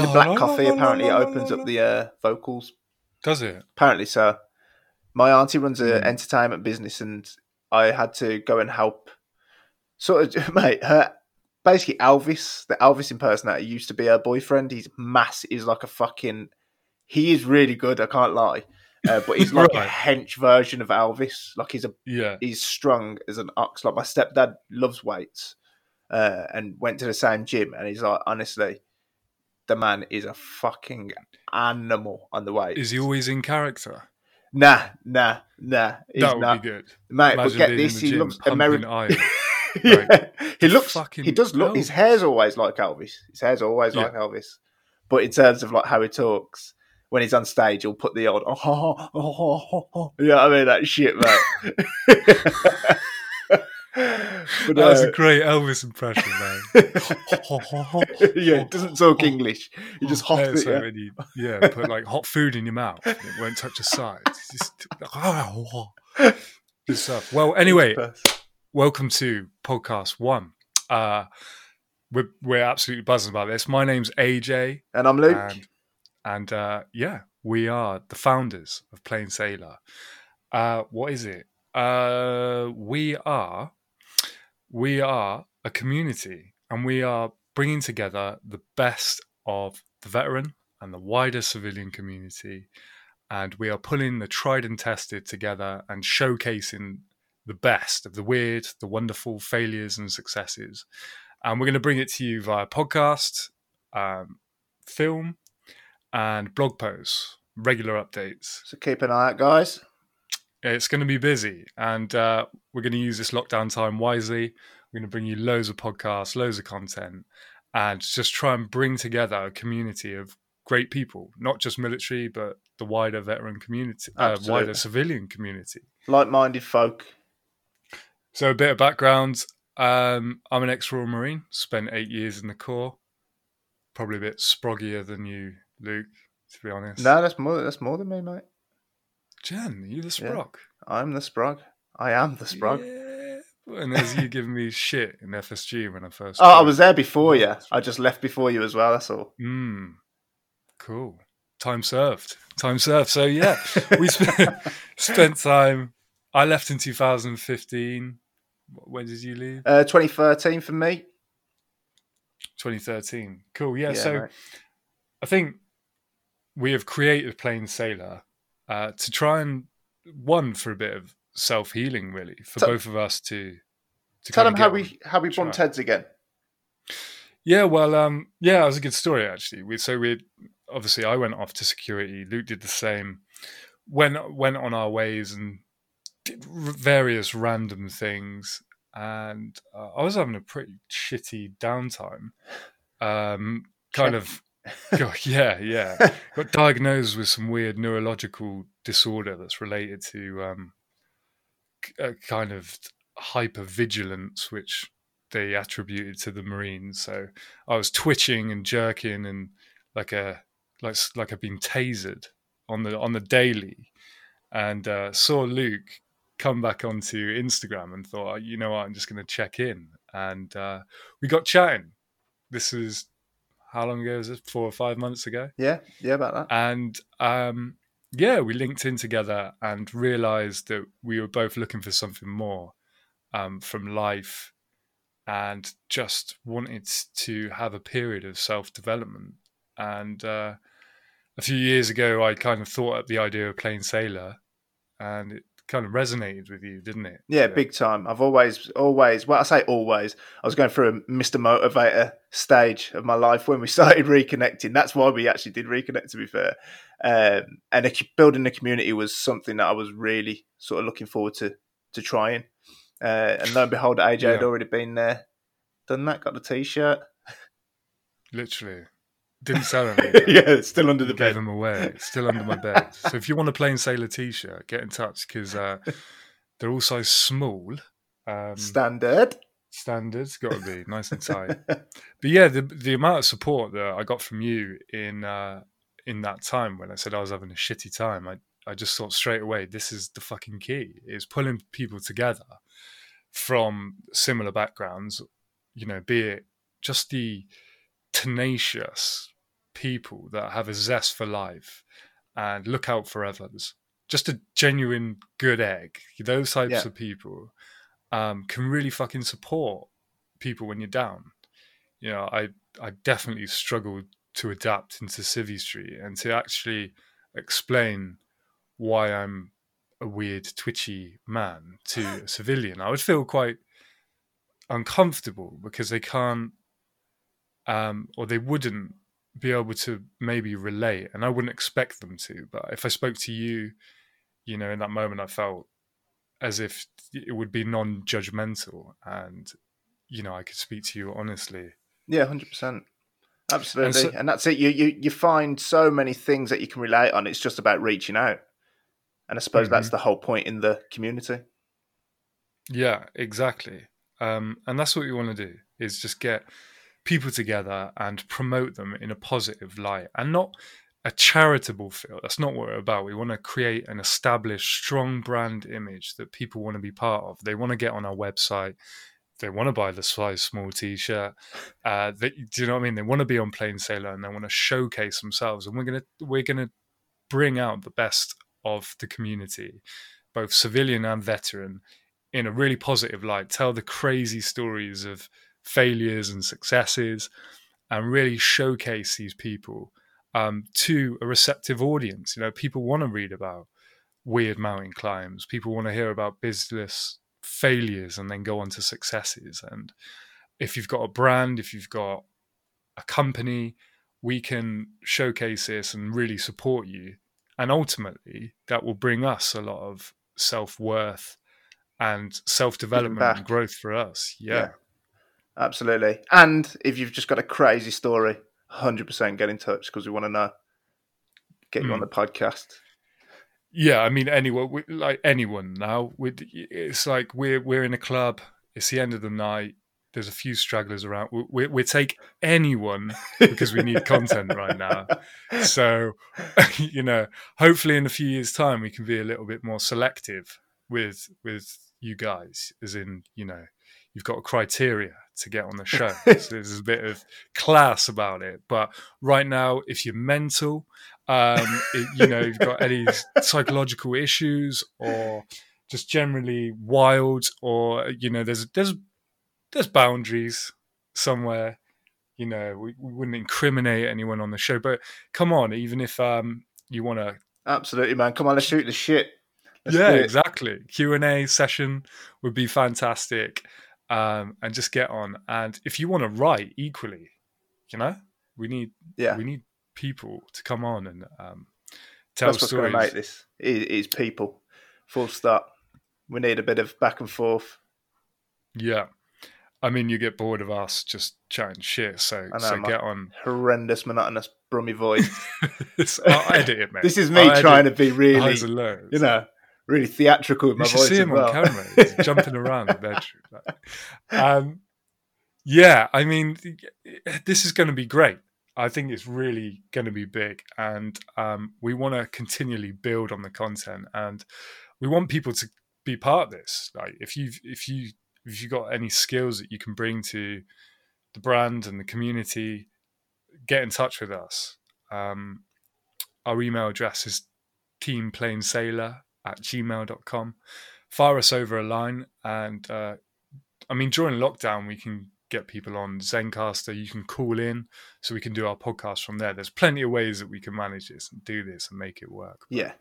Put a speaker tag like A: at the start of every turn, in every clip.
A: The black coffee apparently opens up the uh, vocals.
B: Does it?
A: Apparently so. My auntie runs an
B: Mm.
A: entertainment business, and I had to go and help. Sort of, mate. Her basically Elvis, the Elvis impersonator, used to be her boyfriend. He's mass. He's like a fucking. He is really good. I can't lie. Uh, but he's like
B: Right.
A: a hench version of Elvis. Like he's a
B: Yeah.
A: he's strong as an ox. Like my stepdad loves weights, uh, and went to the same gym, and he's like, honestly, the man is a fucking animal on the weights.
B: Is he always in character?
A: Nah, nah, nah. He's
B: that would
A: not,
B: be good.
A: mate.
B: Imagine
A: but get this, he
B: gym,
A: looks American.
B: iron.
A: yeah. He looks. He does look. His hair's always like Elvis. His hair's always
B: Yeah.
A: like Elvis. But in terms of like how he talks. When he's on stage, he'll put the old oh, oh, oh, oh, oh. you know what I mean? That shit, mate. but,
B: That was
A: uh,
B: a great Elvis impression, man.
A: yeah, he doesn't talk English. He just hops
B: Yeah,
A: it. Yeah.
B: you, yeah, put like hot food in your mouth, and it won't touch the sides. Just, good stuff. Well, anyway, welcome to podcast one. Uh, we're we're absolutely buzzing about this. My name's AJ,
A: And I'm Luke.
B: and and uh, yeah, we are the founders of Plain Sailor. Uh, what is it? Uh, we are we are a community, and we are bringing together the best of the veteran and the wider civilian community, and we are pulling the tried and tested together and showcasing the best of the weird, the wonderful failures and successes. And we're going to bring it to you via podcast, um, film, and blog posts, regular updates.
A: So keep an eye out, guys.
B: It's going to be busy, and uh, we're going to use this lockdown time wisely. We're going to bring you loads of podcasts, loads of content, and just try and bring together a community of great people, not just military, but the wider veteran community, uh, wider civilian community.
A: Like-minded folk.
B: So, a bit of background um, I'm an ex Royal Marine, spent eight years in the Corps, probably a bit sproggier than you, Luke, to be honest.
A: No, that's more. That's more than me, mate.
B: Jen, you the
A: Yeah. I'm the sprog. I am the sprog.
B: Yeah. And as you giving me shit in FSG when I first.
A: Oh, I was there before you. I just left before you as well. That's all.
B: Mm, cool. Time served. Time served. So yeah, we spent spent time. I left in 2015. When did you leave?
A: Uh, 2013 for me.
B: 2013. Cool. Yeah. so
A: mate.
B: I think we have created Plain Sailor uh, to try and one for a bit of self healing, really, for both of us to. to
A: tell them how we how we
B: track.
A: heads again.
B: Yeah, well, um, yeah, it was a good story actually. We so we obviously I went off to security. Luke did the same. Went went on our ways and did r- various random things, and uh, I was having a pretty shitty downtime. Um, kind of, God, yeah, yeah. Got diagnosed with some weird neurological disorder that's related to um, a kind of hypervigilance, which they attributed to the Marines. So I was twitching and jerking and like a like like I've been tasered on the on the daily, and uh, saw Luke come back onto Instagram and thought, "Oh, you know what, I'm just going to check in, and uh, we got chatting. This is how long ago was this? Four or five months ago
A: Yeah, yeah, about that.
B: and um, yeah, we linked in together and realized that we were both looking for something more um, from life, and just wanted to have a period of self development. And uh, a few years ago, I kind of thought up the idea of plain sailor, and it kind of resonated with you, didn't it?
A: Yeah,
B: So-
A: big time. I've always, always, well, I say always, I was going through a Mr. Motivator stage of my life when we started reconnecting. That's why we actually did reconnect, to be fair. Um, and a, building a community was something that I was really sort of looking forward to to trying. Uh, and lo and behold, AJ had already been there, done that, got the t shirt.
B: literally. Didn't sell them.
A: yeah, it's still under the
B: gave
A: bed.
B: them away. It's still under my bed. So if you want a plain sailor T-shirt, get in touch because uh, they're all also small. Um,
A: Standard.
B: standards got to be nice and tight. But yeah, the the amount of support that I got from you in uh, in that time when I said I was having a shitty time, I I just thought straight away this is the fucking key is pulling people together from similar backgrounds you know, be it just the tenacious people that have a zest for life and look out for others. Just a genuine good egg. Those types
A: Yeah.
B: of people um, can really fucking support people when you're down. You know, I I definitely struggled to adapt into Civvy Street and to actually explain why I'm a weird, twitchy man to a civilian. I would feel quite uncomfortable because they can't, um, or they wouldn't be able to maybe relate, and I wouldn't expect them to. But if I spoke to you, you know, in that moment, I felt as if it would be non-judgmental, and you know, I could speak to you honestly.
A: Yeah, hundred percent. Absolutely,
B: so-
A: and that's it. You, you you find so many things that you can relate on. It's just about reaching out, and I suppose that's
B: Mm-hmm.
A: the whole point in the community.
B: Yeah, exactly. Um, and that's what we want to do is just get people together and promote them in a positive light and not a charitable feel. That's not what we're about. We want to create an established, strong brand image that people want to be part of. They want to get on our website. They want to buy the size small t-shirt. Uh, do you know what I mean? They want to be on Plain Sailor and they want to showcase themselves. And we're gonna we're gonna bring out the best of the community, both civilian and veteran, in a really positive light. Tell the crazy stories of failures and successes, and really showcase these people um, to a receptive audience. You know, people want to read about weird mountain climbs. People want to hear about business failures and then go on to successes. And if you've got a brand, if you've got a company, we can showcase this and really support you. And ultimately, that will bring us a lot of self worth and self development and growth for us. Yeah.
A: Yeah. Absolutely. And if you've just got a crazy story, hundred percent get in touch because we want to know. Get you on
B: Mm.
A: the podcast.
B: Yeah, I mean, anyone we- like anyone now. We, it's like we're we're in a club. It's the end of the night. There's a few stragglers around. We, we, we take anyone because we need content right now. So, you know, hopefully in a few years' time we can be a little bit more selective with with you guys. As in, you know, you've got a criteria to get on the show. so there's a bit of class about it. But right now, if you're mental, um, it, you know, you've got any psychological issues or just generally wild, or you know, there's there's there's boundaries somewhere. You know, we, we wouldn't incriminate anyone on the show, but come on, even if um you want to
A: Absolutely, man. Come on, let's shoot the shit. Let's
B: yeah exactly q and a session would be fantastic um, and just get on and if you want to write equally you know we need
A: Yeah.
B: we need people to come on and um, tell
A: That's what's going
B: stories
A: to make this. Is, people. Full stop. We need a bit of back and forth.
B: yeah i mean you get bored of us just chatting shit so
A: I know,
B: so get on
A: Horrendous, monotonous, brummy voice.
B: i'll edit it mate
A: this is me
B: I'll edit
A: trying to be really,
B: highs and lows.
A: you know, really theatrical with
B: you
A: my
B: should
A: voice
B: see him
A: well.
B: on camera. He's jumping around the bedroom. Um, yeah i mean this is going to be great. I think it's really going to be big and um, we want to continually build on the content and we want people to be part of this. Like if you if you if you got any skills that you can bring to the brand and the community get in touch with us. Um, our email address is teamplainsailor at gmail.com fire us over a line and uh, i mean during lockdown we can get people on Zencastr you can call in so we can do our podcast from there there's plenty of ways that we can manage this and do this and make it work
A: Yeah.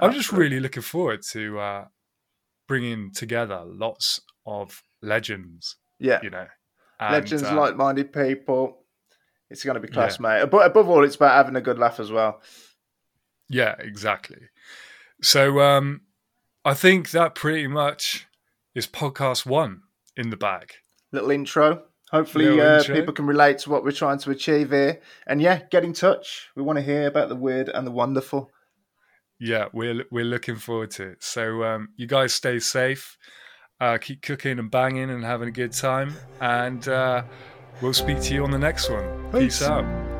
B: i'm just
A: Absolutely.
B: really looking forward to uh, bringing together lots of legends
A: Yeah.
B: you know and,
A: Legends,
B: uh,
A: like minded people. It's going to be class, mate. But above all, it's about having a good laugh as well.
B: Yeah, exactly. So um, I think that pretty much is podcast one in the bag.
A: Little intro. Hopefully,
B: Little
A: uh,
B: intro.
A: people can relate to what we're trying to achieve here. And yeah, get in touch. We want to hear about the weird and the wonderful.
B: Yeah, we're we're looking forward to it. So um, you guys stay safe, uh, keep cooking and banging and having a good time, and uh, we'll speak to you on the next one. Peace
A: Peace.
B: out.